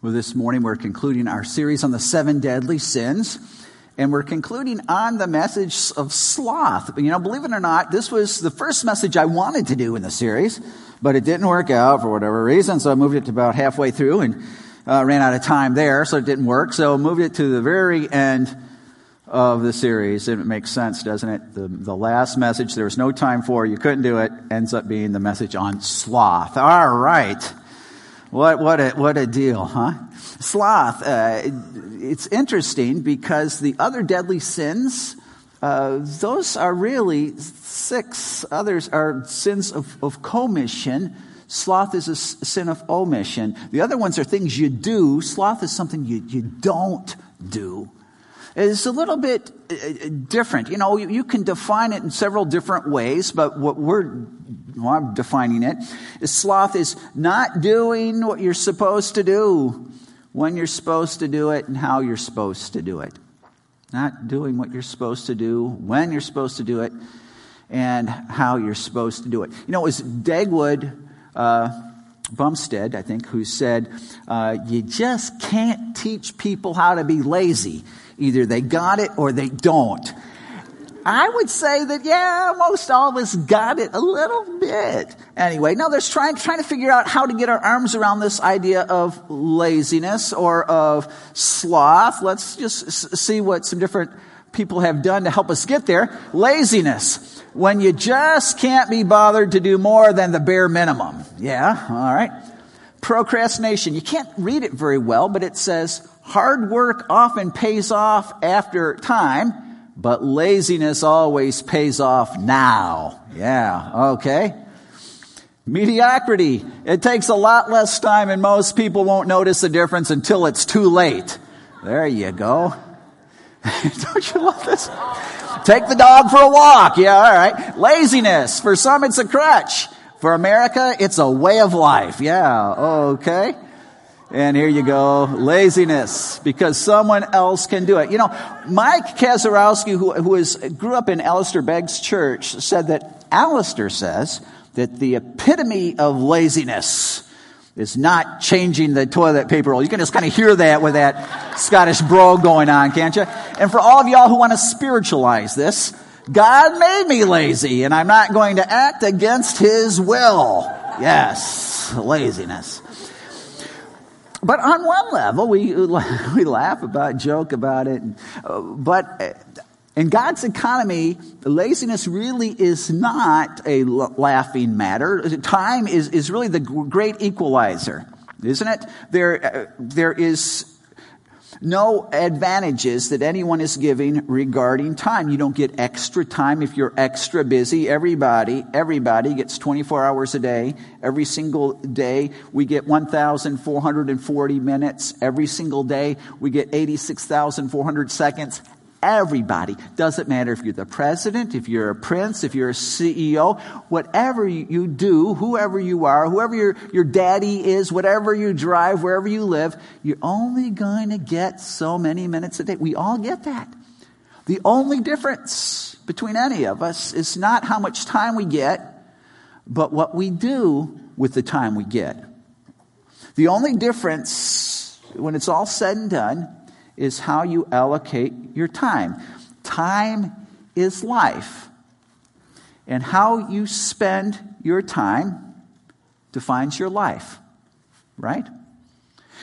Well, this morning we're concluding our series on the seven deadly sins, and we're concluding on the message of sloth. You know, believe it or not, this was the first message I wanted to do in the series, but it didn't work out for whatever reason, so I moved it to about halfway through and uh, ran out of time there, so it didn't work. So I moved it to the very end of the series. And it makes sense, doesn't it? The, the last message there was no time for, you couldn't do it, ends up being the message on sloth. All right. What, what, a, what a deal, huh? Sloth, uh, it's interesting because the other deadly sins, uh, those are really six. Others are sins of, of commission. Sloth is a sin of omission. The other ones are things you do. Sloth is something you, you don't do. It's a little bit uh, uh, different. You know, you, you can define it in several different ways, but what we're well, I'm defining it, is sloth is not doing what you're supposed to do when you're supposed to do it and how you're supposed to do it. Not doing what you're supposed to do when you're supposed to do it and how you're supposed to do it. You know, it was Dagwood uh, Bumstead, I think, who said, uh, You just can't teach people how to be lazy. Either they got it or they don't. I would say that, yeah, most all of us got it a little bit. Anyway, now there's trying, trying to figure out how to get our arms around this idea of laziness or of sloth. Let's just see what some different people have done to help us get there. Laziness. When you just can't be bothered to do more than the bare minimum. Yeah, all right. Procrastination. You can't read it very well, but it says hard work often pays off after time but laziness always pays off now. Yeah, okay. Mediocrity. It takes a lot less time and most people won't notice the difference until it's too late. There you go. Don't you love this? Take the dog for a walk. Yeah, all right. Laziness. For some, it's a crutch. For America, it's a way of life. Yeah, okay. And here you go, laziness, because someone else can do it. You know, Mike Kazarowski, who, who is, grew up in Alistair Begg's church, said that Alistair says that the epitome of laziness is not changing the toilet paper roll. You can just kind of hear that with that Scottish brogue going on, can't you? And for all of y'all who want to spiritualize this, God made me lazy and I'm not going to act against his will. Yes, laziness. But on one level, we, we laugh about, joke about it. But in God's economy, laziness really is not a laughing matter. Time is, is really the great equalizer, isn't it? There, uh, there is no advantages that anyone is giving regarding time. You don't get extra time if you're extra busy. Everybody, everybody gets 24 hours a day. Every single day we get 1,440 minutes. Every single day we get 86,400 seconds. Everybody. Doesn't matter if you're the president, if you're a prince, if you're a CEO, whatever you do, whoever you are, whoever your, your daddy is, whatever you drive, wherever you live, you're only going to get so many minutes a day. We all get that. The only difference between any of us is not how much time we get, but what we do with the time we get. The only difference, when it's all said and done, is how you allocate your time. Time is life. And how you spend your time defines your life, right?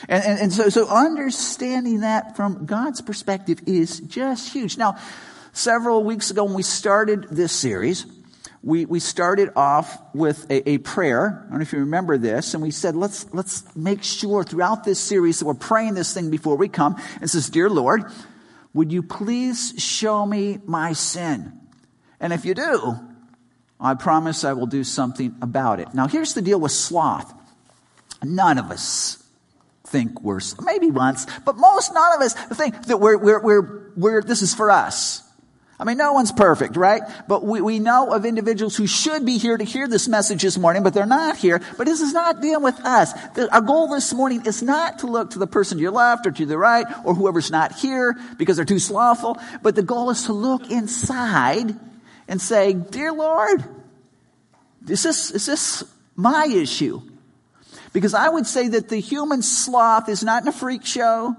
And, and, and so, so understanding that from God's perspective is just huge. Now, several weeks ago when we started this series, we, we started off with a, a, prayer. I don't know if you remember this. And we said, let's, let's make sure throughout this series that we're praying this thing before we come. And says, Dear Lord, would you please show me my sin? And if you do, I promise I will do something about it. Now, here's the deal with sloth. None of us think we're, maybe once, but most none of us think that we're, we're, we're, we're this is for us. I mean, no one's perfect, right? But we, we know of individuals who should be here to hear this message this morning, but they're not here. But this is not dealing with us. The, our goal this morning is not to look to the person to your left or to the right or whoever's not here because they're too slothful. But the goal is to look inside and say, Dear Lord, is this, is this my issue? Because I would say that the human sloth is not in a freak show.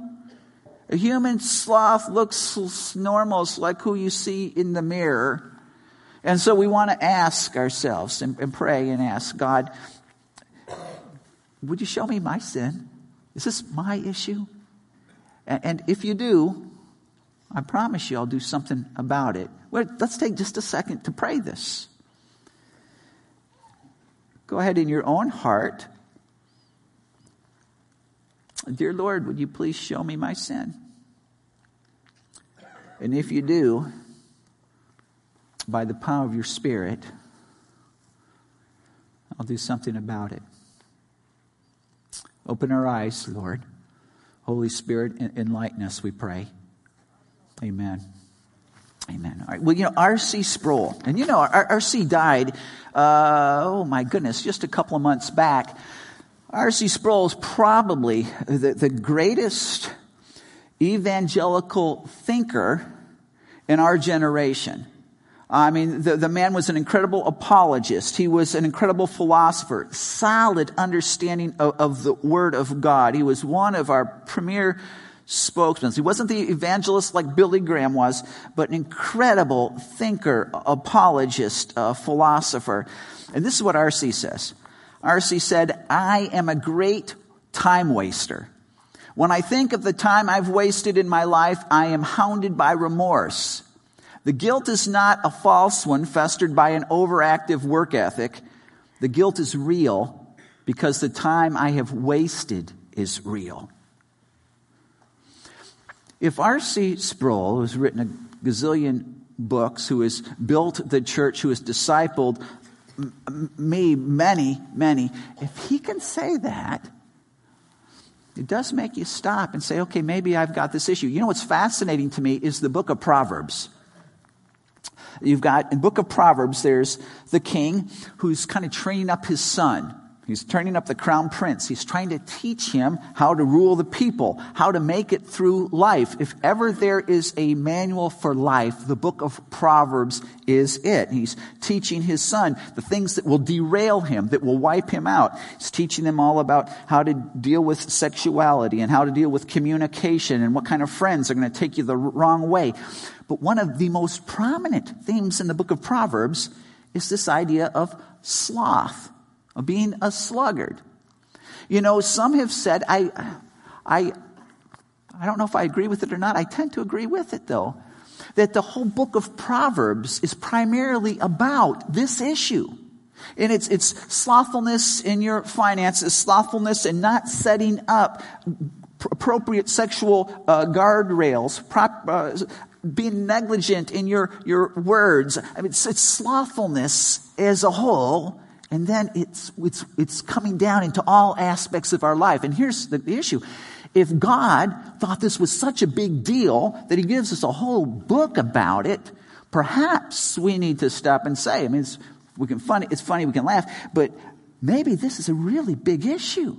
A human sloth looks normal, like who you see in the mirror. And so we want to ask ourselves and, and pray and ask God, would you show me my sin? Is this my issue? And, and if you do, I promise you I'll do something about it. Well, let's take just a second to pray this. Go ahead in your own heart Dear Lord, would you please show me my sin? And if you do, by the power of your Spirit, I'll do something about it. Open our eyes, Lord. Holy Spirit, enlighten us, we pray. Amen. Amen. All right. Well, you know, R.C. Sproul, and you know, R.C. died, uh, oh my goodness, just a couple of months back. R.C. Sproul is probably the, the greatest evangelical thinker in our generation. I mean, the, the man was an incredible apologist. He was an incredible philosopher, solid understanding of, of the Word of God. He was one of our premier spokesmen. He wasn't the evangelist like Billy Graham was, but an incredible thinker, apologist, uh, philosopher. And this is what R.C. says. R.C. said, I am a great time waster. When I think of the time I've wasted in my life, I am hounded by remorse. The guilt is not a false one festered by an overactive work ethic. The guilt is real because the time I have wasted is real. If R.C. Sproul, who has written a gazillion books, who has built the church, who has discipled me, many, many, if he can say that, it does make you stop and say, okay, maybe I've got this issue. You know what's fascinating to me is the book of Proverbs. You've got in book of Proverbs, there's the king who's kind of training up his son. He's turning up the crown prince. He's trying to teach him how to rule the people, how to make it through life. If ever there is a manual for life, the book of Proverbs is it. He's teaching his son the things that will derail him, that will wipe him out. He's teaching them all about how to deal with sexuality and how to deal with communication and what kind of friends are going to take you the wrong way. But one of the most prominent themes in the book of Proverbs is this idea of sloth of being a sluggard. You know, some have said, I, I, I don't know if I agree with it or not. I tend to agree with it though. That the whole book of Proverbs is primarily about this issue. And it's, it's slothfulness in your finances, slothfulness in not setting up appropriate sexual uh, guardrails, prop, uh, being negligent in your, your words. I mean, it's, it's slothfulness as a whole and then it's, it's, it's coming down into all aspects of our life. And here's the issue. If God thought this was such a big deal that he gives us a whole book about it, perhaps we need to stop and say, I mean, it's, we can funny, it's funny, we can laugh, but maybe this is a really big issue.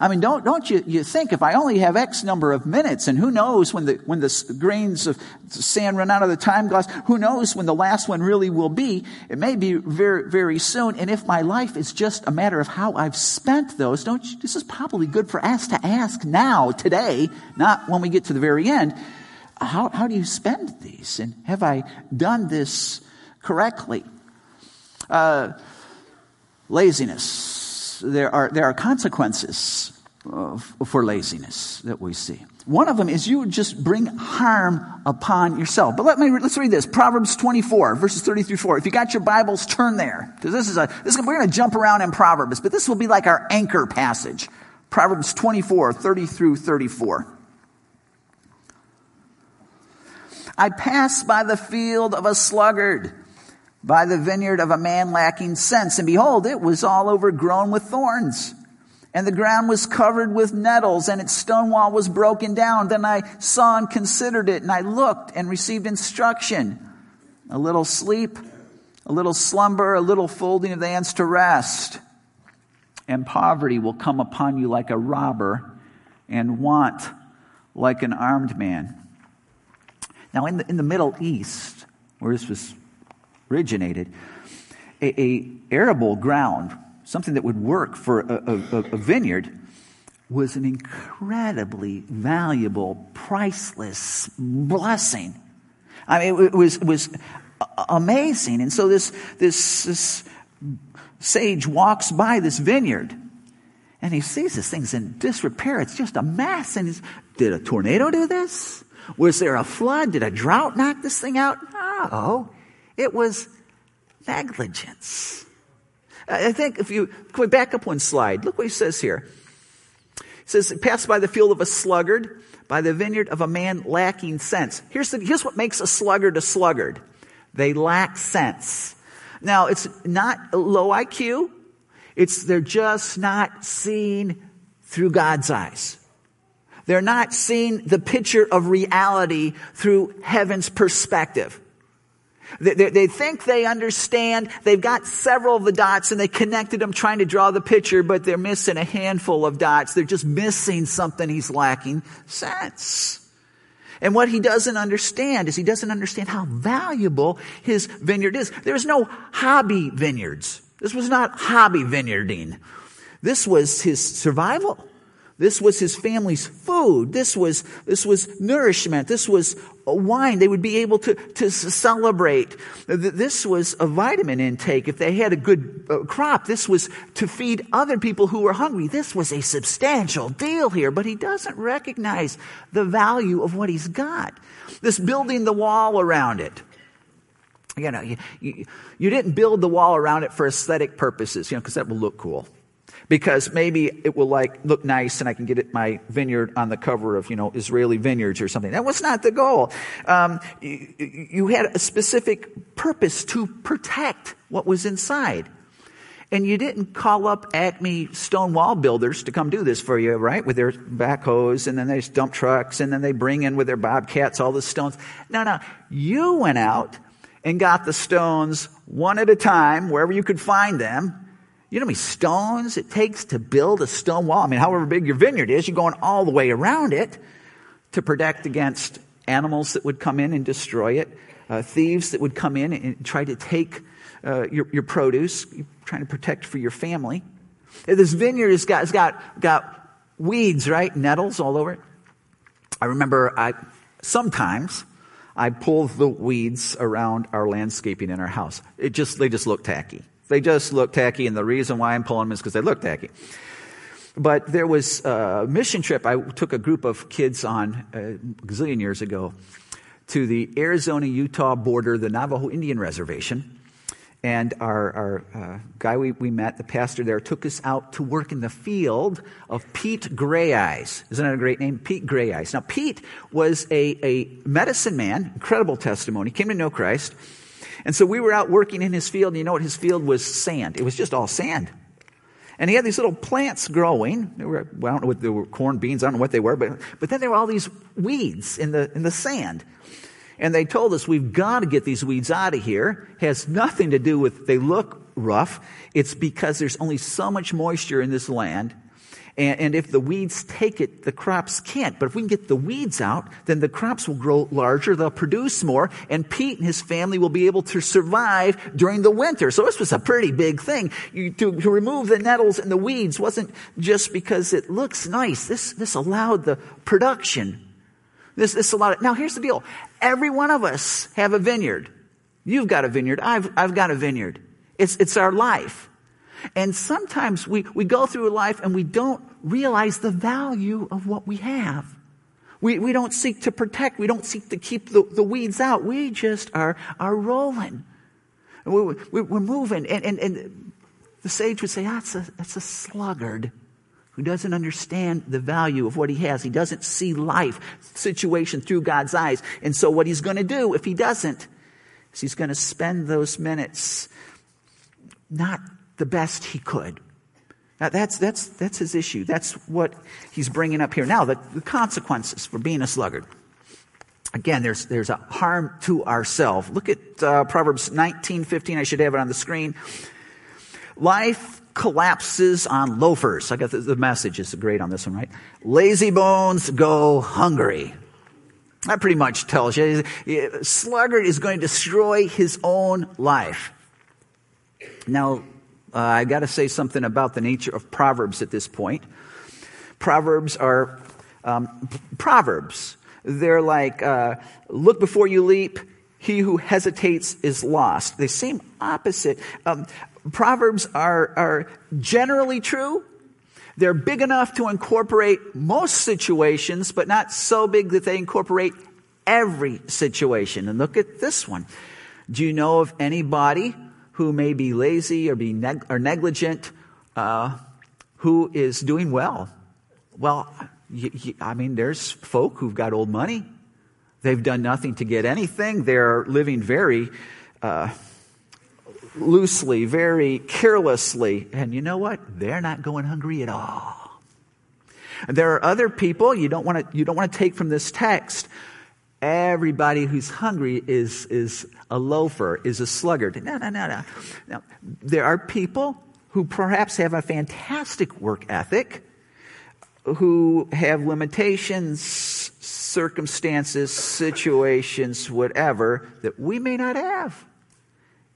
I mean, don't, don't you, you think if I only have X number of minutes, and who knows when the, when the grains of sand run out of the time glass, who knows when the last one really will be? It may be very, very soon. And if my life is just a matter of how I've spent those, don't you, this is probably good for us to ask now, today, not when we get to the very end. How, how do you spend these? And have I done this correctly? Uh, laziness there are, there are consequences uh, for laziness that we see. One of them is you just bring harm upon yourself. But let me, let's read this. Proverbs 24, verses 30 through 4. If you got your Bibles, turn there. Because this is a, this is, we're going to jump around in Proverbs, but this will be like our anchor passage. Proverbs 24, 30 through 34. I pass by the field of a sluggard by the vineyard of a man lacking sense. And behold, it was all overgrown with thorns. And the ground was covered with nettles, and its stone wall was broken down. Then I saw and considered it, and I looked and received instruction. A little sleep, a little slumber, a little folding of the hands to rest. And poverty will come upon you like a robber, and want like an armed man. Now, in the, in the Middle East, where this was originated, a, a arable ground something that would work for a, a, a vineyard, was an incredibly valuable, priceless blessing. I mean, it was, it was amazing. And so this, this, this sage walks by this vineyard and he sees this thing's in disrepair. It's just a mess. And he's, did a tornado do this? Was there a flood? Did a drought knock this thing out? No. It was negligence. I think if you, can we back up one slide? Look what he says here. He says, pass by the field of a sluggard, by the vineyard of a man lacking sense. Here's, the, here's what makes a sluggard a sluggard. They lack sense. Now, it's not low IQ. It's, they're just not seeing through God's eyes. They're not seeing the picture of reality through heaven's perspective. They, think they understand. They've got several of the dots and they connected them trying to draw the picture, but they're missing a handful of dots. They're just missing something he's lacking sense. And what he doesn't understand is he doesn't understand how valuable his vineyard is. There's no hobby vineyards. This was not hobby vineyarding. This was his survival. This was his family's food. This was, this was nourishment. This was wine. They would be able to, to celebrate. This was a vitamin intake. If they had a good uh, crop, this was to feed other people who were hungry. This was a substantial deal here, but he doesn't recognize the value of what he's got. This building the wall around it. You know, you, you, you didn't build the wall around it for aesthetic purposes, you know, because that will look cool because maybe it will like look nice and I can get it, my vineyard on the cover of, you know, Israeli vineyards or something. That was not the goal. Um, you, you had a specific purpose to protect what was inside. And you didn't call up Acme stone wall builders to come do this for you, right? With their backhoes and then there's dump trucks and then they bring in with their bobcats all the stones. No, no. You went out and got the stones one at a time, wherever you could find them, you know how many stones it takes to build a stone wall? I mean, however big your vineyard is, you're going all the way around it to protect against animals that would come in and destroy it, uh, thieves that would come in and try to take uh, your, your produce, you're trying to protect for your family. This vineyard has got, has got, got weeds, right? Nettles all over it. I remember I, sometimes I pull the weeds around our landscaping in our house. It just, they just look tacky. They just look tacky, and the reason why I'm pulling them is because they look tacky. But there was a mission trip. I took a group of kids on a gazillion years ago to the Arizona Utah border, the Navajo Indian Reservation. And our, our uh, guy we, we met, the pastor there, took us out to work in the field of Pete Grayeyes. Isn't that a great name? Pete Grayeyes. Now, Pete was a, a medicine man, incredible testimony, came to know Christ. And so we were out working in his field, and you know what? His field was sand. It was just all sand. And he had these little plants growing. Were, well, I don't know what they were, corn, beans, I don't know what they were, but, but then there were all these weeds in the, in the sand. And they told us we've got to get these weeds out of here. It has nothing to do with they look rough. It's because there's only so much moisture in this land and, and, if the weeds take it, the crops can't. But if we can get the weeds out, then the crops will grow larger, they'll produce more, and Pete and his family will be able to survive during the winter. So this was a pretty big thing. You, to, to remove the nettles and the weeds wasn't just because it looks nice. This, this allowed the production. This, this allowed it. Now here's the deal. Every one of us have a vineyard. You've got a vineyard. I've, I've got a vineyard. It's, it's our life. And sometimes we, we go through life and we don't realize the value of what we have. We, we don't seek to protect. We don't seek to keep the, the weeds out. We just are, are rolling. We, we, we're moving. And, and, and the sage would say, ah, a, it's a sluggard who doesn't understand the value of what he has. He doesn't see life situation through God's eyes. And so what he's going to do if he doesn't is he's going to spend those minutes not the best he could. Now that's, that's, that's his issue. That's what he's bringing up here. Now, the, the consequences for being a sluggard. Again, there's, there's a harm to ourselves. Look at uh, Proverbs 19, 15. I should have it on the screen. Life collapses on loafers. I got the, the message is great on this one, right? Lazy bones go hungry. That pretty much tells you. Sluggard is going to destroy his own life. Now, Uh, I got to say something about the nature of Proverbs at this point. Proverbs are um, Proverbs. They're like, uh, look before you leap, he who hesitates is lost. They seem opposite. Um, Proverbs are, are generally true. They're big enough to incorporate most situations, but not so big that they incorporate every situation. And look at this one. Do you know of anybody who may be lazy or be neg- or negligent uh, who is doing well? Well, I mean, there's folk who've got old money. They've done nothing to get anything. They're living very uh, loosely, very carelessly. And you know what? They're not going hungry at all. There are other people you don't want to, you don't want to take from this text. Everybody who's hungry is, is a loafer, is a sluggard. No, no, no, no. Now, there are people who perhaps have a fantastic work ethic, who have limitations, circumstances, situations, whatever, that we may not have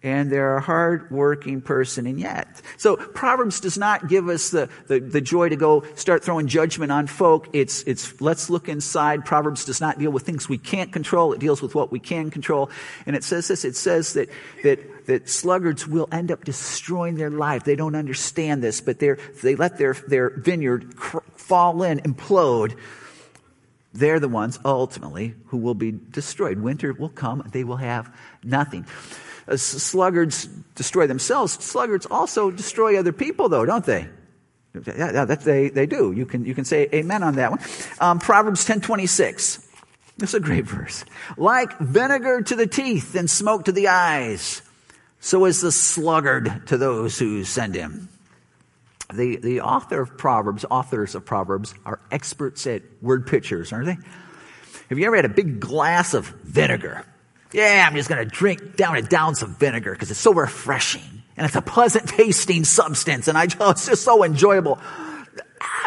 and they're a hard-working person and yet. So Proverbs does not give us the, the, the, joy to go start throwing judgment on folk. It's, it's let's look inside. Proverbs does not deal with things we can't control. It deals with what we can control. And it says this, it says that, that, that sluggards will end up destroying their life. They don't understand this, but they're, they let their, their vineyard cr- fall in, implode. They're the ones ultimately who will be destroyed. Winter will come. They will have nothing. Uh, sluggards destroy themselves. Sluggards also destroy other people, though, don't they? Yeah that they, they do. You can, you can say amen on that one. Um, Proverbs 1026. This is a great verse. Like vinegar to the teeth and smoke to the eyes, so is the sluggard to those who send him. The, the author of Proverbs, authors of Proverbs, are experts at word pictures, aren't they? Have you ever had a big glass of vinegar? Yeah, I'm just going to drink down and down some vinegar because it's so refreshing and it's a pleasant tasting substance and I just, it's just so enjoyable.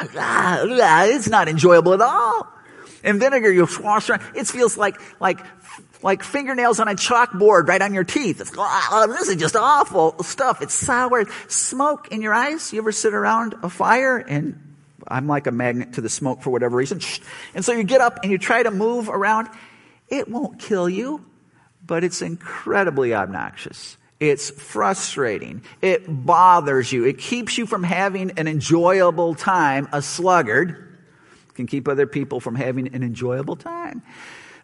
It's not enjoyable at all. And vinegar, you wash around, it feels like, like, like fingernails on a chalkboard right on your teeth. It's, this is just awful stuff. It's sour. Smoke in your eyes. You ever sit around a fire and I'm like a magnet to the smoke for whatever reason. And so you get up and you try to move around. It won't kill you but it's incredibly obnoxious. It's frustrating. It bothers you. It keeps you from having an enjoyable time. A sluggard can keep other people from having an enjoyable time.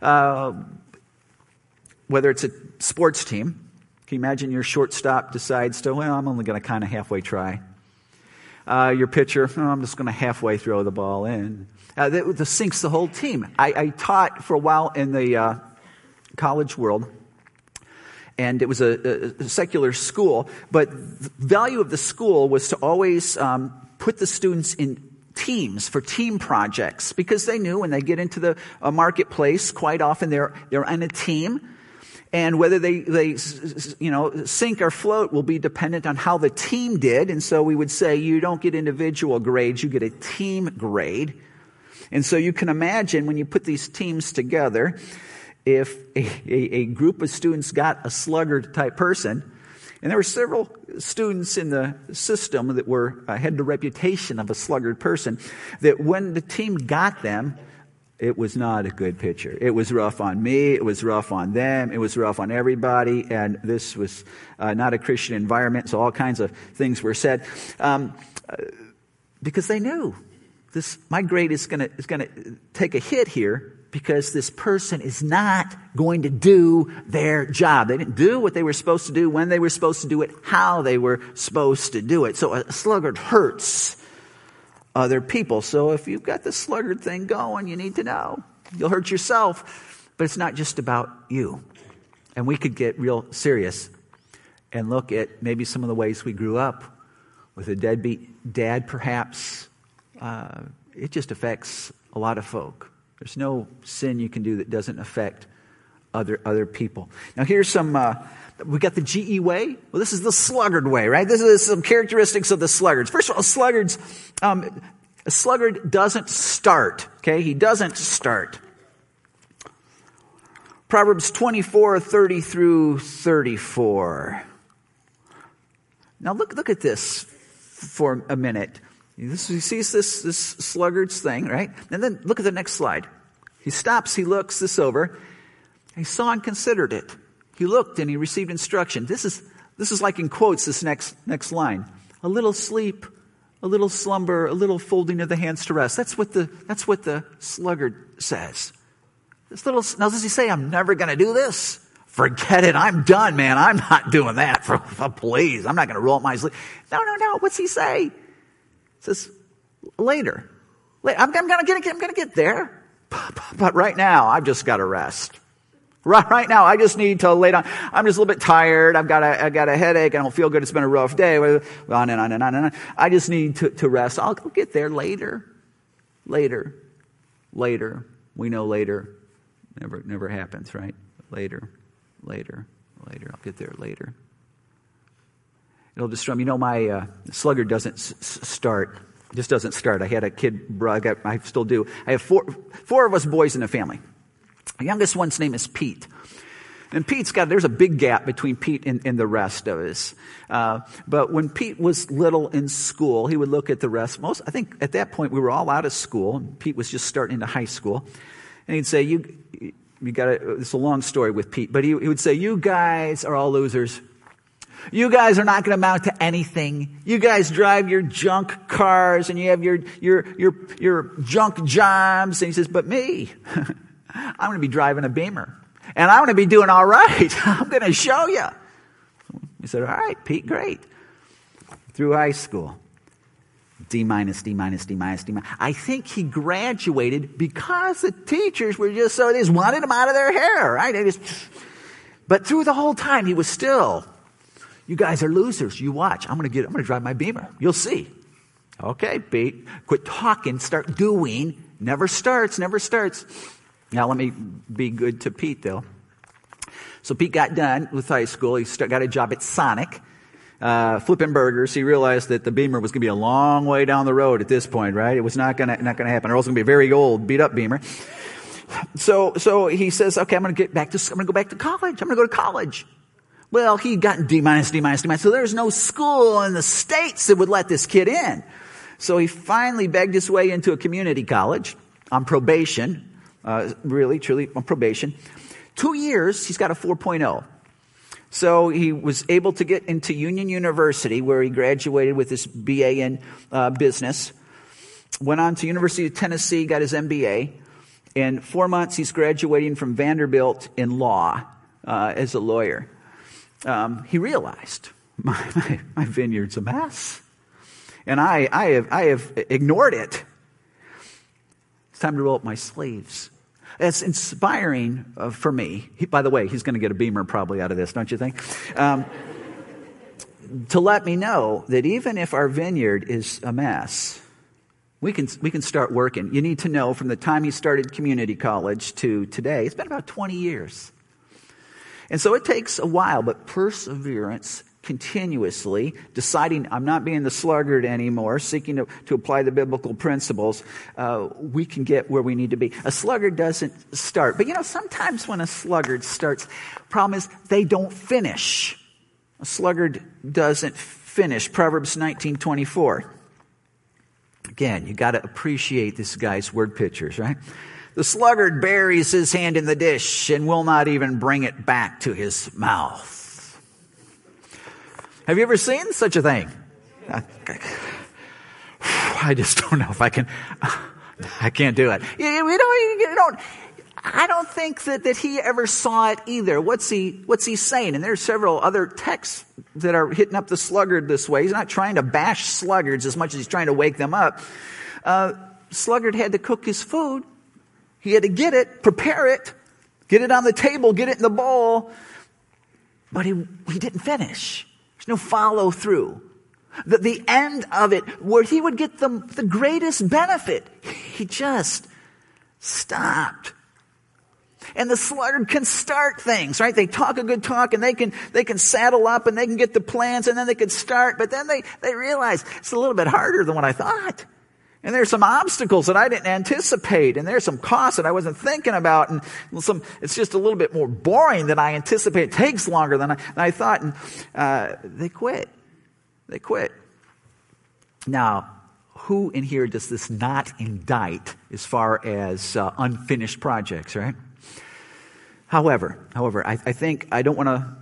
Uh, whether it's a sports team, can you imagine your shortstop decides to, well, I'm only going to kind of halfway try. Uh, your pitcher, oh, I'm just going to halfway throw the ball in. Uh, this sinks the whole team. I, I, taught for a while in the uh, college world and it was a, a, secular school. But the value of the school was to always um, put the students in teams for team projects because they knew when they get into the uh, marketplace, quite often they're they're on a team. And whether they, they, you know, sink or float will be dependent on how the team did. And so we would say you don't get individual grades, you get a team grade. And so you can imagine when you put these teams together, if a, a, a group of students got a sluggard type person, and there were several students in the system that were uh, had the reputation of a sluggard person, that when the team got them, it was not a good picture. It was rough on me. It was rough on them. It was rough on everybody. And this was uh, not a Christian environment. So all kinds of things were said um, uh, because they knew this. My grade is going to is going to take a hit here because this person is not going to do their job. They didn't do what they were supposed to do, when they were supposed to do it, how they were supposed to do it. So a sluggard hurts other people. So if you've got the sluggard thing going, you need to know. You'll hurt yourself, but it's not just about you. And we could get real serious and look at maybe some of the ways we grew up with a deadbeat dad, perhaps. Uh, it just affects a lot of folk. There's no sin you can do that doesn't affect other, other people. Now, here's some, uh, we got the GE way. Well, this is the sluggard way, right? This is some characteristics of the sluggards. First of all, sluggards, um, a sluggard doesn't start, okay? He doesn't start. Proverbs 24, 30 through 34. Now look, look at this for a minute. This, he sees this, this sluggard's thing, right? And then look at the next slide. He stops, he looks this over. He saw and considered it. He looked and he received instruction. This is, this is like in quotes, this next, next line. A little sleep, a little slumber, a little folding of the hands to rest. That's what the, that's what the sluggard says. This little, now does he say, I'm never going to do this? Forget it. I'm done, man. I'm not doing that. For, please. I'm not going to roll up my sleeve. No, no, no. What's he say? Says, later. I'm, I'm going to get, there. But right now, I've just got to rest. Right, right now, I just need to lay down. I'm just a little bit tired. I've got a, I've got a headache. I don't feel good. It's been a rough day. On and on and on and on. I just need to, to rest. I'll get there later. Later. Later. We know later never, never happens, right? Later. Later. Later. I'll get there later. It'll just You know, my uh, sluggard doesn't s- start. Just doesn't start. I had a kid, I, got, I still do. I have four, four of us boys in the family. The youngest one's name is Pete. And Pete's got, there's a big gap between Pete and, and the rest of us. Uh, but when Pete was little in school, he would look at the rest. Most, I think at that point we were all out of school. Pete was just starting into high school. And he'd say, you, you got it's a long story with Pete, but he, he would say, you guys are all losers. You guys are not going to amount to anything. You guys drive your junk cars and you have your, your, your, your junk jobs. And he says, but me, I'm going to be driving a Beamer. And I'm going to be doing all right. I'm going to show you. He said, all right, Pete, great. Through high school. D minus, D minus, D minus, D minus. I think he graduated because the teachers were just so, they just wanted him out of their hair, right? They just, but through the whole time, he was still, you guys are losers. You watch. I'm going to get, I'm going to drive my beamer. You'll see. Okay, Pete, quit talking, start doing. Never starts, never starts. Now let me be good to Pete though. So Pete got done with high school. He got a job at Sonic, uh, flipping burgers. He realized that the Beamer was going to be a long way down the road at this point, right? It was not going to not going to happen. Or else going to be a very old, beat up Beamer. So so he says, okay, I'm going to get back to I'm going to go back to college. I'm going to go to college. Well, he got D minus, D minus, D minus. So there's no school in the states that would let this kid in. So he finally begged his way into a community college on probation uh, really, truly on probation. Two years, he's got a 4.0. So he was able to get into Union University, where he graduated with his BA in uh, business. Went on to University of Tennessee, got his MBA. In four months, he's graduating from Vanderbilt in law uh, as a lawyer. Um, he realized my, my, my vineyard's a mess, and I, I have I have ignored it. It's time to roll up my sleeves. It's inspiring uh, for me. He, by the way, he's going to get a beamer probably out of this, don't you think? Um, to let me know that even if our vineyard is a mess, we can, we can start working. You need to know from the time he started community college to today, it's been about 20 years. And so it takes a while, but perseverance continuously, deciding I'm not being the sluggard anymore, seeking to, to apply the biblical principles, uh, we can get where we need to be. A sluggard doesn't start. But you know, sometimes when a sluggard starts, problem is they don't finish. A sluggard doesn't finish. Proverbs 19:24. Again, you got to appreciate this guy's word pictures, right? The sluggard buries his hand in the dish and will not even bring it back to his mouth. Have you ever seen such a thing? I just don't know if I can. I can't do it. You, don't, you don't. I don't think that, that he ever saw it either. What's he, what's he saying? And there's several other texts that are hitting up the sluggard this way. He's not trying to bash sluggards as much as he's trying to wake them up. Uh, sluggard had to cook his food. He had to get it, prepare it, get it on the table, get it in the bowl. But he, he didn't finish There's no follow through. The, the end of it, where he would get the, the greatest benefit, he just stopped. And the sluggard can start things, right? They talk a good talk and they can, they can saddle up and they can get the plans and then they can start, but then they, they realize it's a little bit harder than what I thought. And there's some obstacles that I didn't anticipate, and there's some costs that I wasn't thinking about, and some, it's just a little bit more boring than I anticipated. It takes longer than I, than I thought, and uh, they quit. they quit. Now, who in here does this not indict as far as uh, unfinished projects, right? However, however, I, I think I don't want to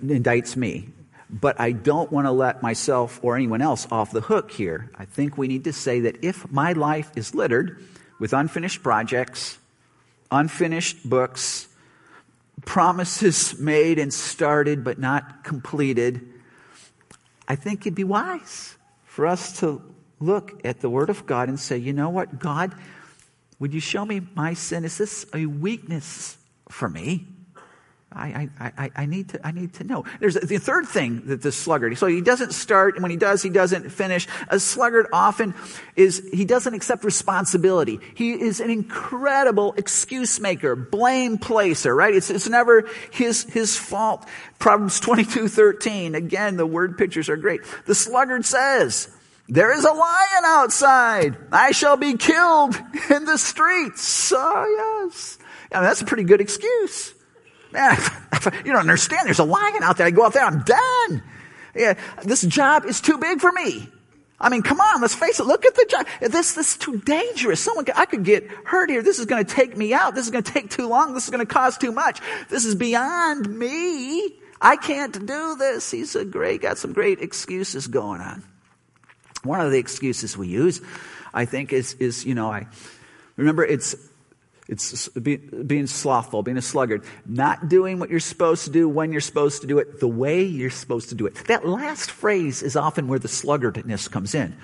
indicts me, but I don't want to let myself or anyone else off the hook here. I think we need to say that if my life is littered with unfinished projects, unfinished books, promises made and started but not completed, I think it'd be wise for us to look at the Word of God and say, you know what, God, would you show me my sin? Is this a weakness for me? I, I, I, need to, I need to know. There's the third thing that the sluggard, so he doesn't start, and when he does, he doesn't finish. A sluggard often is, he doesn't accept responsibility. He is an incredible excuse maker, blame placer, right? It's, it's never his, his fault. Proverbs 22, 13. Again, the word pictures are great. The sluggard says, there is a lion outside. I shall be killed in the streets. Oh, yes. I mean, that's a pretty good excuse. Eh, Man, you don't understand. There's a lion out there. I go out there, I'm done. Yeah, this job is too big for me. I mean, come on, let's face it. Look at the job. This, this is too dangerous. Someone, I could get hurt here. This is going to take me out. This is going to take too long. This is going to cost too much. This is beyond me. I can't do this. He's a great, got some great excuses going on. One of the excuses we use, I think, is, is, you know, I remember it's, it's being slothful, being a sluggard, not doing what you're supposed to do when you're supposed to do it, the way you're supposed to do it. That last phrase is often where the sluggardness comes in.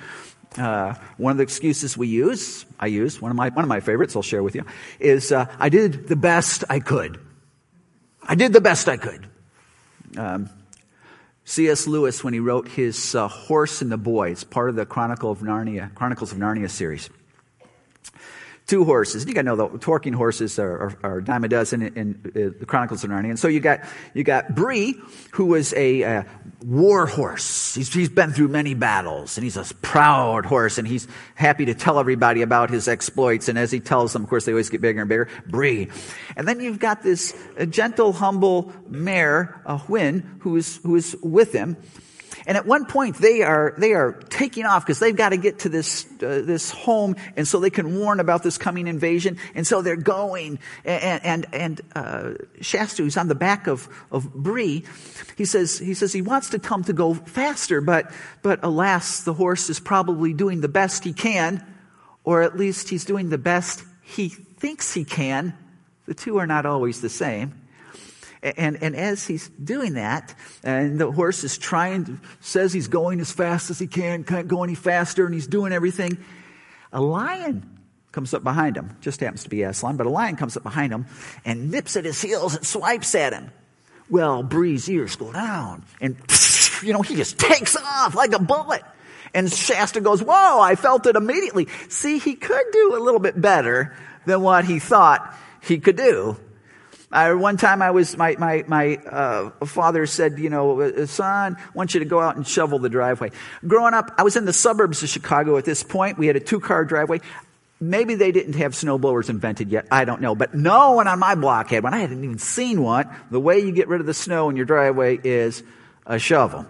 Uh, one of the excuses we use, I use, one of my, one of my favorites I'll share with you, is uh, I did the best I could. I did the best I could. Um, C.S. Lewis, when he wrote his uh, Horse and the Boy, it's part of the Chronicle of Narnia, Chronicles of Narnia series two horses. You got to know the talking horses are, are, are dime a dozen in, in uh, the Chronicles of Narnia. And so you got you got Bree, who was a uh, war horse. He's, he's been through many battles, and he's a proud horse, and he's happy to tell everybody about his exploits. And as he tells them, of course, they always get bigger and bigger. Bree, and then you've got this uh, gentle, humble mare, uh, Hwin, who is who is with him. And at one point, they are, they are taking off because they've got to get to this, uh, this home and so they can warn about this coming invasion. And so they're going. And, and, and uh, Shasta, who's on the back of, of Bree, he says, he says he wants to come to go faster, but, but alas, the horse is probably doing the best he can, or at least he's doing the best he thinks he can. The two are not always the same. And, and as he's doing that, and the horse is trying, says he's going as fast as he can, can't go any faster, and he's doing everything, a lion comes up behind him. Just happens to be Aslan, but a lion comes up behind him and nips at his heels and swipes at him. Well, Bree's ears go down, and you know, he just takes off like a bullet. And Shasta goes, Whoa, I felt it immediately. See, he could do a little bit better than what he thought he could do. I, one time I was, my, my, my uh, father said, you know, uh, son, I want you to go out and shovel the driveway. Growing up, I was in the suburbs of Chicago at this point. We had a two car driveway. Maybe they didn't have snow blowers invented yet. I don't know. But no one on my block had one. I hadn't even seen one. The way you get rid of the snow in your driveway is a shovel.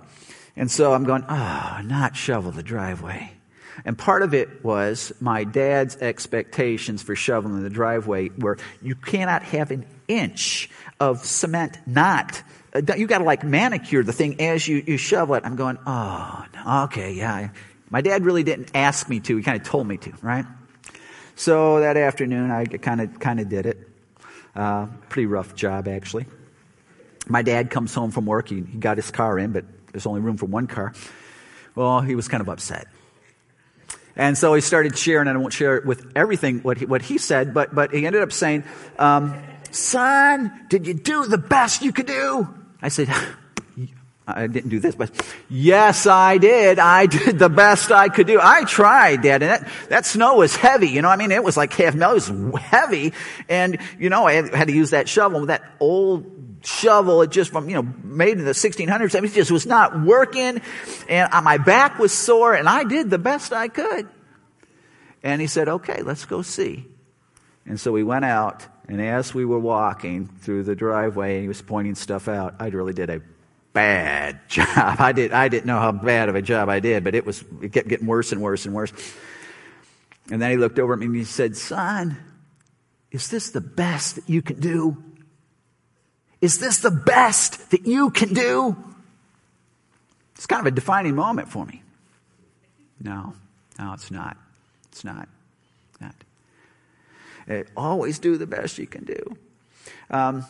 And so I'm going, oh, not shovel the driveway. And part of it was my dad's expectations for shoveling the driveway where you cannot have an inch of cement not uh, you got to like manicure the thing as you, you shovel it. I'm going, oh, okay, yeah. My dad really didn't ask me to. He kind of told me to, right? So that afternoon, I kind of kind of did it. Uh, pretty rough job, actually. My dad comes home from work. He, he got his car in, but there's only room for one car. Well, he was kind of upset. And so he started sharing, and I won't share it with everything what he, what he said, but, but he ended up saying, um, son, did you do the best you could do? I said, I didn't do this, but yes, I did. I did the best I could do. I tried, Dad, and that, that snow was heavy. You know, I mean, it was like half mil. It was heavy, and you know, I had, had to use that shovel, that old shovel. It just from you know made in the 1600s. I mean, it just was not working, and my back was sore, and I did the best I could. And he said, "Okay, let's go see." And so we went out, and as we were walking through the driveway, he was pointing stuff out. I really did a bad job. I did, I didn't know how bad of a job I did, but it was, it kept getting worse and worse and worse. And then he looked over at me and he said, son, is this the best that you can do? Is this the best that you can do? It's kind of a defining moment for me. No, no, it's not. It's not. Not. Uh, always do the best you can do. Um,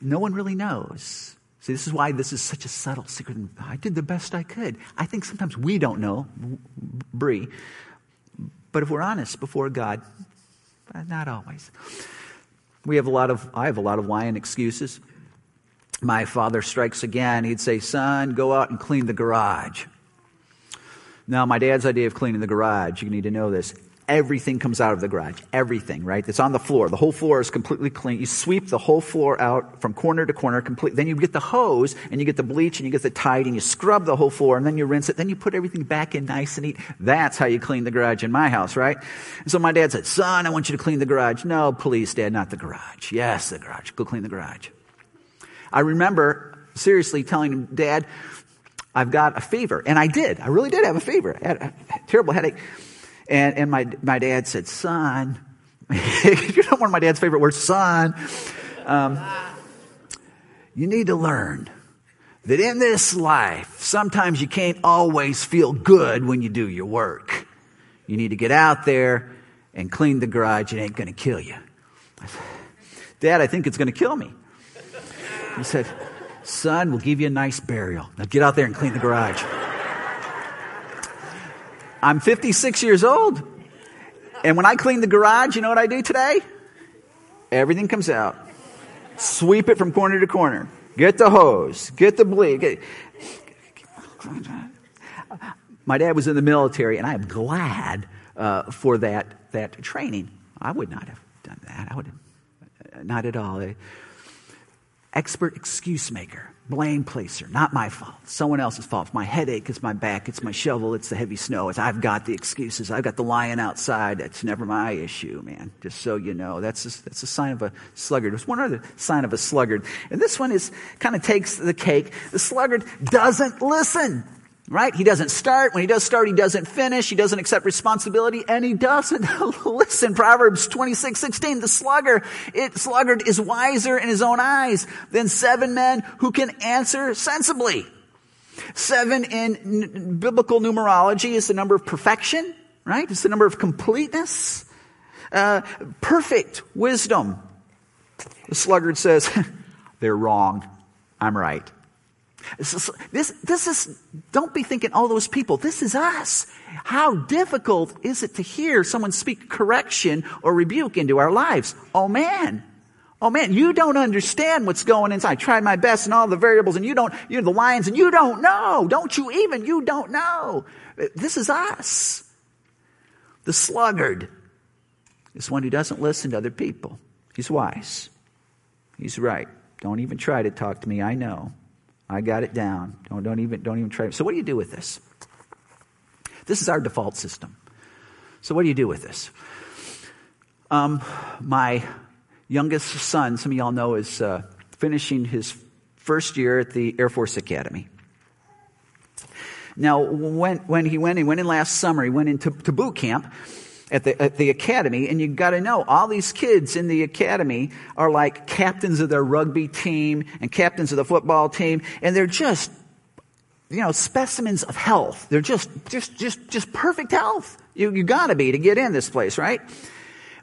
no one really knows. See, this is why this is such a subtle secret. I did the best I could. I think sometimes we don't know, Bree. But if we're honest before God, not always. We have a lot of, I have a lot of lying excuses. My father strikes again. He'd say, Son, go out and clean the garage. Now, my dad's idea of cleaning the garage, you need to know this. Everything comes out of the garage. Everything, right? It's on the floor. The whole floor is completely clean. You sweep the whole floor out from corner to corner, complete. Then you get the hose and you get the bleach and you get the Tide and you scrub the whole floor and then you rinse it. Then you put everything back in nice and neat. That's how you clean the garage in my house, right? And so my dad said, son, I want you to clean the garage. No, please, dad, not the garage. Yes, the garage. Go clean the garage. I remember seriously telling him, dad, I've got a fever. And I did. I really did have a fever. I had a terrible headache. And, and my, my dad said, son, you know one of my dad's favorite words, son, um, you need to learn that in this life, sometimes you can't always feel good when you do your work. You need to get out there and clean the garage. It ain't going to kill you. I said, Dad, I think it's going to kill me. He said, Son, we'll give you a nice burial. Now get out there and clean the garage. I'm 56 years old. And when I clean the garage, you know what I do today? Everything comes out. Sweep it from corner to corner. Get the hose. Get the. Get... My dad was in the military, and I am glad uh, for that, that training. I would not have done that. I would have, not at all. Expert excuse maker blame placer. Not my fault. Someone else's fault. It's my headache. It's my back. It's my shovel. It's the heavy snow. It's I've got the excuses. I've got the lion outside. That's never my issue, man. Just so you know. That's a, that's a sign of a sluggard. There's one other sign of a sluggard. And this one is kind of takes the cake. The sluggard doesn't listen. Right? He doesn't start. When he does start, he doesn't finish. He doesn't accept responsibility and he doesn't listen. Proverbs 26, 16. The slugger, it, sluggard is wiser in his own eyes than seven men who can answer sensibly. Seven in n- biblical numerology is the number of perfection, right? It's the number of completeness. Uh, perfect wisdom. The sluggard says, they're wrong. I'm right. This, this is, don't be thinking, all those people. This is us. How difficult is it to hear someone speak correction or rebuke into our lives? Oh man. Oh man, you don't understand what's going inside. I tried my best and all the variables and you don't, you're the lions and you don't know. Don't you even? You don't know. This is us. The sluggard is one who doesn't listen to other people. He's wise. He's right. Don't even try to talk to me. I know. I got it down. Don't, don't, even, don't even try. So, what do you do with this? This is our default system. So, what do you do with this? Um, my youngest son, some of y'all know, is uh, finishing his first year at the Air Force Academy. Now, when, when he went, he went in last summer, he went into to boot camp at the, at the academy, and you've got to know all these kids in the academy are like captains of their rugby team and captains of the football team, and they're just, you know, specimens of health. They're just, just, just, just perfect health. You, you got to be to get in this place, right?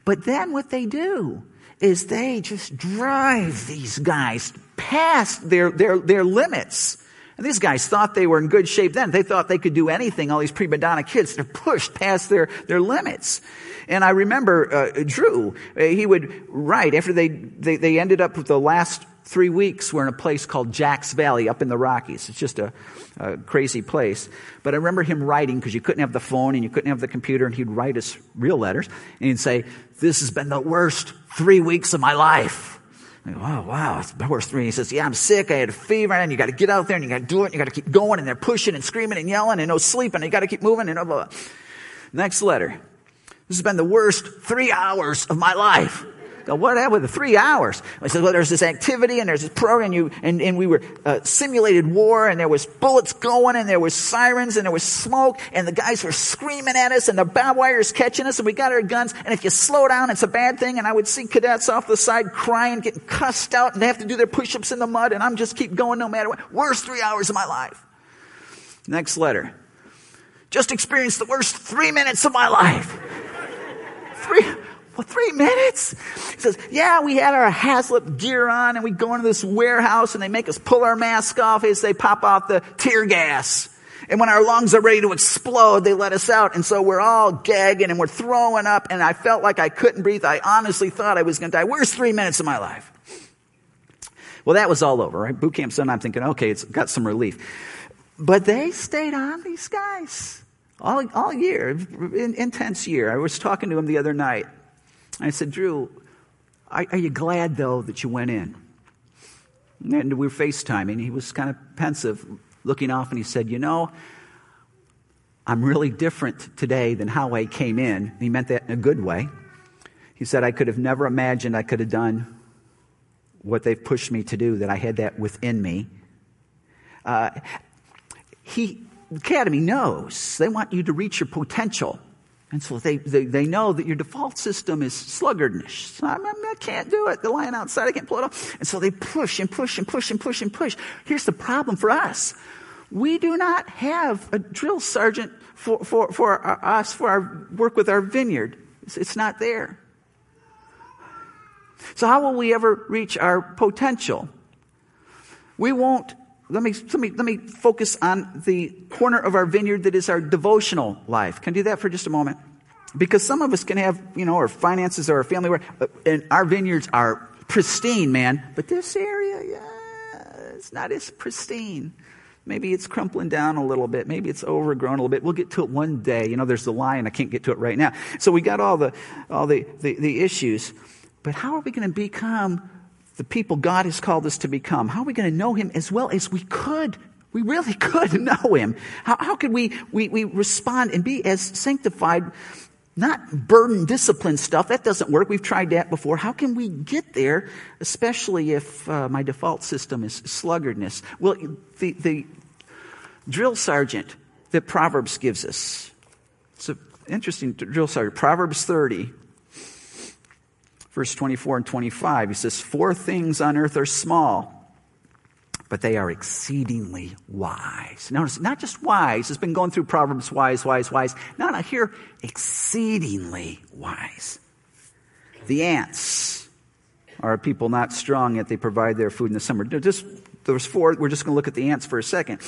But then what they do is they just drive these guys past their, their, their limits. And these guys thought they were in good shape then. They thought they could do anything. All these prima donna kids, they're pushed past their, their limits. And I remember uh, Drew, uh, he would write after they, they, they ended up with the last three weeks were in a place called Jack's Valley up in the Rockies. It's just a, a crazy place. But I remember him writing because you couldn't have the phone and you couldn't have the computer and he'd write us real letters and he'd say, this has been the worst three weeks of my life. I oh, wow, it's horse three. He says, yeah, I'm sick. I had a fever and you got to get out there and you got to do it. And you got to keep going and they're pushing and screaming and yelling and no sleep and you got to keep moving and blah, blah, blah. Next letter. This has been the worst three hours of my life. Go, what happened the three hours? I said, well, there's this activity and there's this program, and, you, and, and we were uh, simulated war, and there was bullets going, and there was sirens, and there was smoke, and the guys were screaming at us, and the barbed wires catching us, and we got our guns, and if you slow down, it's a bad thing, and I would see cadets off the side crying, getting cussed out, and they have to do their push-ups in the mud, and I'm just keep going no matter what. Worst three hours of my life. Next letter. Just experienced the worst three minutes of my life. Three, well, three minutes? He says, yeah, we had our HAZLEP gear on and we go into this warehouse and they make us pull our mask off as they pop out the tear gas. And when our lungs are ready to explode, they let us out. And so we're all gagging and we're throwing up and I felt like I couldn't breathe. I honestly thought I was going to die. Where's three minutes of my life? Well, that was all over, right? Boot camp's done. I'm thinking, okay, it's got some relief. But they stayed on, these guys, all, all year, in, intense year. I was talking to him the other night. I said, Drew, are, are you glad, though, that you went in? And we were FaceTiming. He was kind of pensive, looking off, and he said, You know, I'm really different today than how I came in. He meant that in a good way. He said, I could have never imagined I could have done what they've pushed me to do, that I had that within me. Uh, he, the academy knows they want you to reach your potential. And so they, they, they know that your default system is sluggardness. So I, I, can't do it. The lion outside, I can't pull it off. And so they push and push and push and push and push. Here's the problem for us. We do not have a drill sergeant for, for, for our, us for our work with our vineyard. It's, it's not there. So how will we ever reach our potential? We won't let me, let me, let me focus on the corner of our vineyard that is our devotional life. Can I do that for just a moment? Because some of us can have, you know, our finances or our family, uh, and our vineyards are pristine, man. But this area, yeah, it's not as pristine. Maybe it's crumpling down a little bit. Maybe it's overgrown a little bit. We'll get to it one day. You know, there's the lion. I can't get to it right now. So we got all the, all the, the, the issues. But how are we going to become the people God has called us to become? How are we going to know Him as well as we could? We really could know Him. How, how could we, we, we respond and be as sanctified, not burden discipline stuff? That doesn't work. We've tried that before. How can we get there, especially if uh, my default system is sluggardness? Well, the, the drill sergeant that Proverbs gives us, it's an interesting drill sergeant. Proverbs 30, verse 24 and 25. He says, Four things on earth are small, but they are exceedingly wise. Notice, not just wise. It's been going through Proverbs wise, wise, wise. No, no, here, exceedingly wise. The ants are people not strong, yet they provide their food in the summer. Just, there's four. We're just going to look at the ants for a second.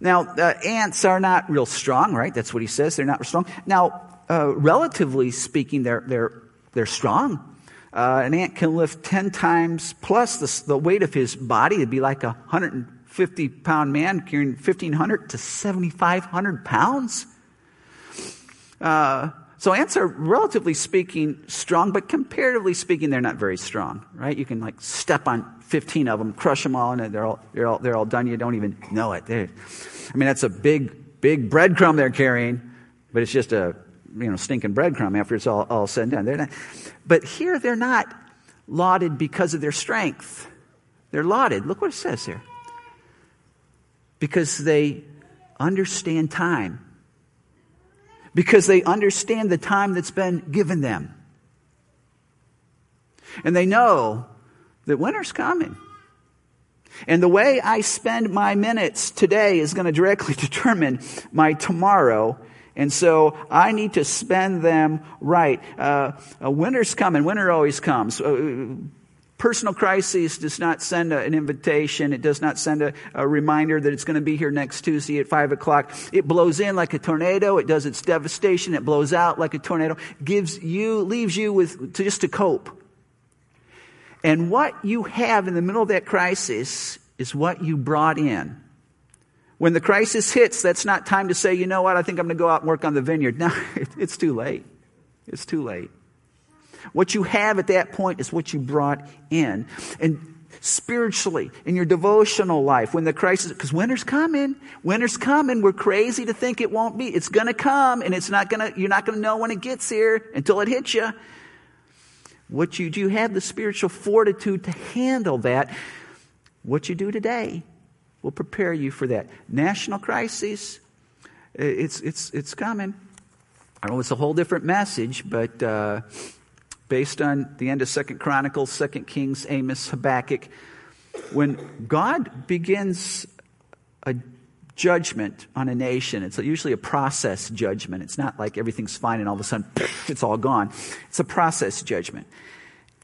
Now, uh, ants are not real strong, right? That's what he says. They're not strong. Now, uh, relatively speaking, they're, they're, they're strong. Uh, an ant can lift 10 times plus the, the weight of his body. It'd be like a 150 pound man carrying 1,500 to 7,500 pounds. Uh, so ants are relatively speaking strong, but comparatively speaking, they're not very strong, right? You can like step on 15 of them, crush them all, and they're all, they're all, they're all done. You don't even know it. They're, I mean, that's a big, big breadcrumb they're carrying, but it's just a, you know, stinking breadcrumb after it's all, all said and done. They're not, but here they're not lauded because of their strength. They're lauded. Look what it says here. Because they understand time. Because they understand the time that's been given them. And they know that winter's coming. And the way I spend my minutes today is going to directly determine my tomorrow and so I need to spend them right. Uh, uh, winter's coming. Winter always comes. Uh, personal crises does not send a, an invitation. It does not send a, a reminder that it's going to be here next Tuesday at 5 o'clock. It blows in like a tornado. It does its devastation. It blows out like a tornado. Gives you, leaves you with, to, just to cope. And what you have in the middle of that crisis is what you brought in. When the crisis hits, that's not time to say, you know what, I think I'm going to go out and work on the vineyard. No, it's too late. It's too late. What you have at that point is what you brought in. And spiritually, in your devotional life, when the crisis, because winter's coming, winter's coming. We're crazy to think it won't be. It's going to come and it's not going to, you're not going to know when it gets here until it hits you. What you do, you have the spiritual fortitude to handle that. What you do today will prepare you for that. National crises, it's, it's, it's coming. I know it's a whole different message, but uh, based on the end of Second Chronicles, Second Kings, Amos, Habakkuk, when God begins a judgment on a nation, it's usually a process judgment. It's not like everything's fine and all of a sudden it's all gone. It's a process judgment.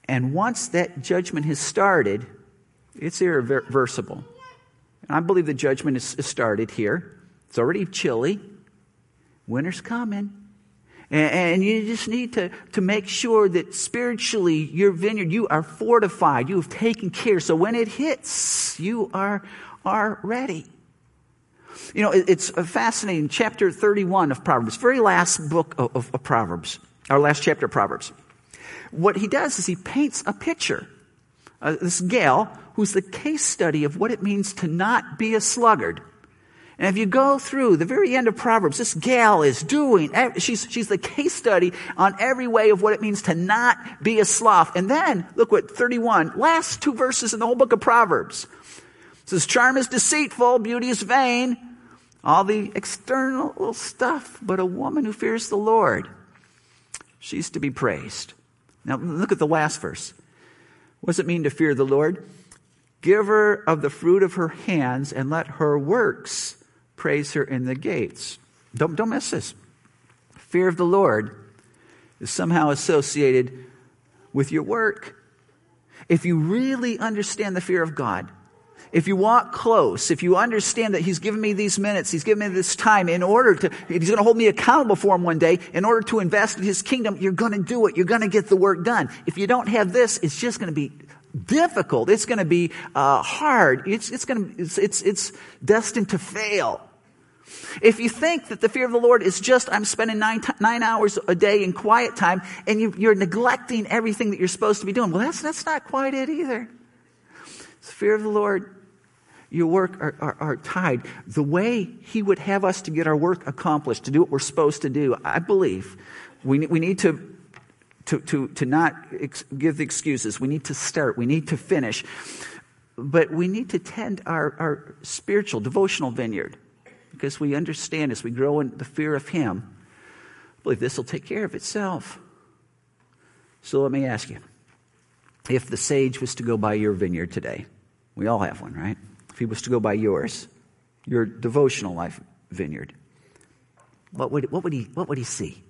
And once that judgment has started, it's irreversible. And I believe the judgment is started here. It's already chilly. Winter's coming. And, you just need to, to make sure that spiritually, your vineyard, you are fortified. You have taken care. So when it hits, you are, are ready. You know, it's a fascinating chapter 31 of Proverbs, very last book of, of, of Proverbs, our last chapter of Proverbs. What he does is he paints a picture. Uh, this gal who's the case study of what it means to not be a sluggard. And if you go through the very end of Proverbs, this gal is doing, she's, she's the case study on every way of what it means to not be a sloth. And then, look what 31, last two verses in the whole book of Proverbs. It says, charm is deceitful, beauty is vain, all the external stuff, but a woman who fears the Lord, she's to be praised. Now look at the last verse. What does it mean to fear the Lord? Give her of the fruit of her hands and let her works praise her in the gates. Don't, don't miss this. Fear of the Lord is somehow associated with your work. If you really understand the fear of God, if you walk close, if you understand that He's given me these minutes, He's given me this time in order to, He's going to hold me accountable for Him one day, in order to invest in His kingdom, you're going to do it. You're going to get the work done. If you don't have this, it's just going to be difficult. It's going to be uh, hard. It's, it's going to, it's, it's, it's destined to fail. If you think that the fear of the Lord is just, I'm spending nine, nine hours a day in quiet time and you, are neglecting everything that you're supposed to be doing, well, that's, that's not quite it either. It's fear of the Lord. Your work are, are, are tied. The way He would have us to get our work accomplished, to do what we're supposed to do, I believe we, we need to to, to, to not ex- give excuses. We need to start. We need to finish. But we need to tend our, our spiritual, devotional vineyard because we understand as we grow in the fear of Him, I believe this will take care of itself. So let me ask you if the sage was to go by your vineyard today, we all have one, right? If he was to go by yours, your devotional life vineyard, what would, what would, he, what would he see?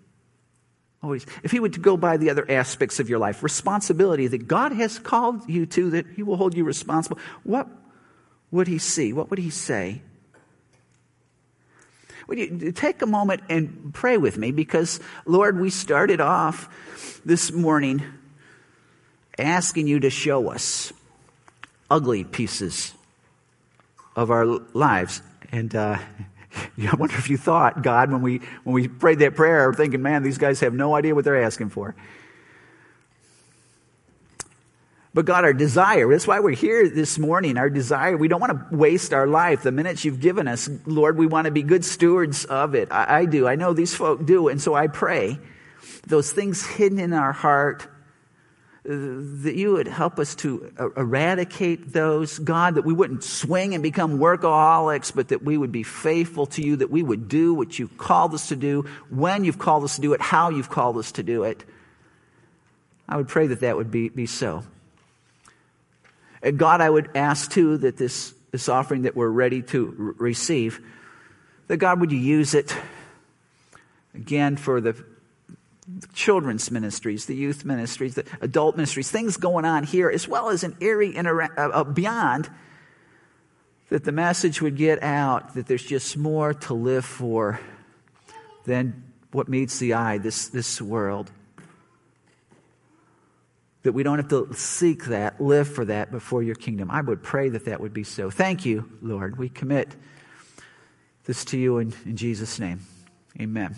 If he would to go by the other aspects of your life, responsibility that God has called you to, that he will hold you responsible, what would he see? What would he say? Would you take a moment and pray with me? Because, Lord, we started off this morning asking you to show us ugly pieces of our lives. And uh, I wonder if you thought, God, when we, when we prayed that prayer, thinking, man, these guys have no idea what they're asking for. But God, our desire, that's why we're here this morning. Our desire, we don't want to waste our life. The minutes you've given us, Lord, we want to be good stewards of it. I, I do. I know these folk do. And so I pray those things hidden in our heart, that you would help us to er, eradicate those, God, that we wouldn't swing and become workaholics, but that we would be faithful to you, that we would do what you've called us to do, when you've called us to do it, how you've called us to do it. I would pray that that would be, be so. And God, I would ask too that this, this offering that we're ready to r- receive, that God, would you use it again for the children's ministries, the youth ministries, the adult ministries, things going on here, as well as an area intera- uh, uh, beyond, that the message would get out that there's just more to live for than what meets the eye, this, this world that we don't have to seek that, live for that before your kingdom. I would pray that that would be so. Thank you, Lord. We commit this to you in, in Jesus' name. Amen.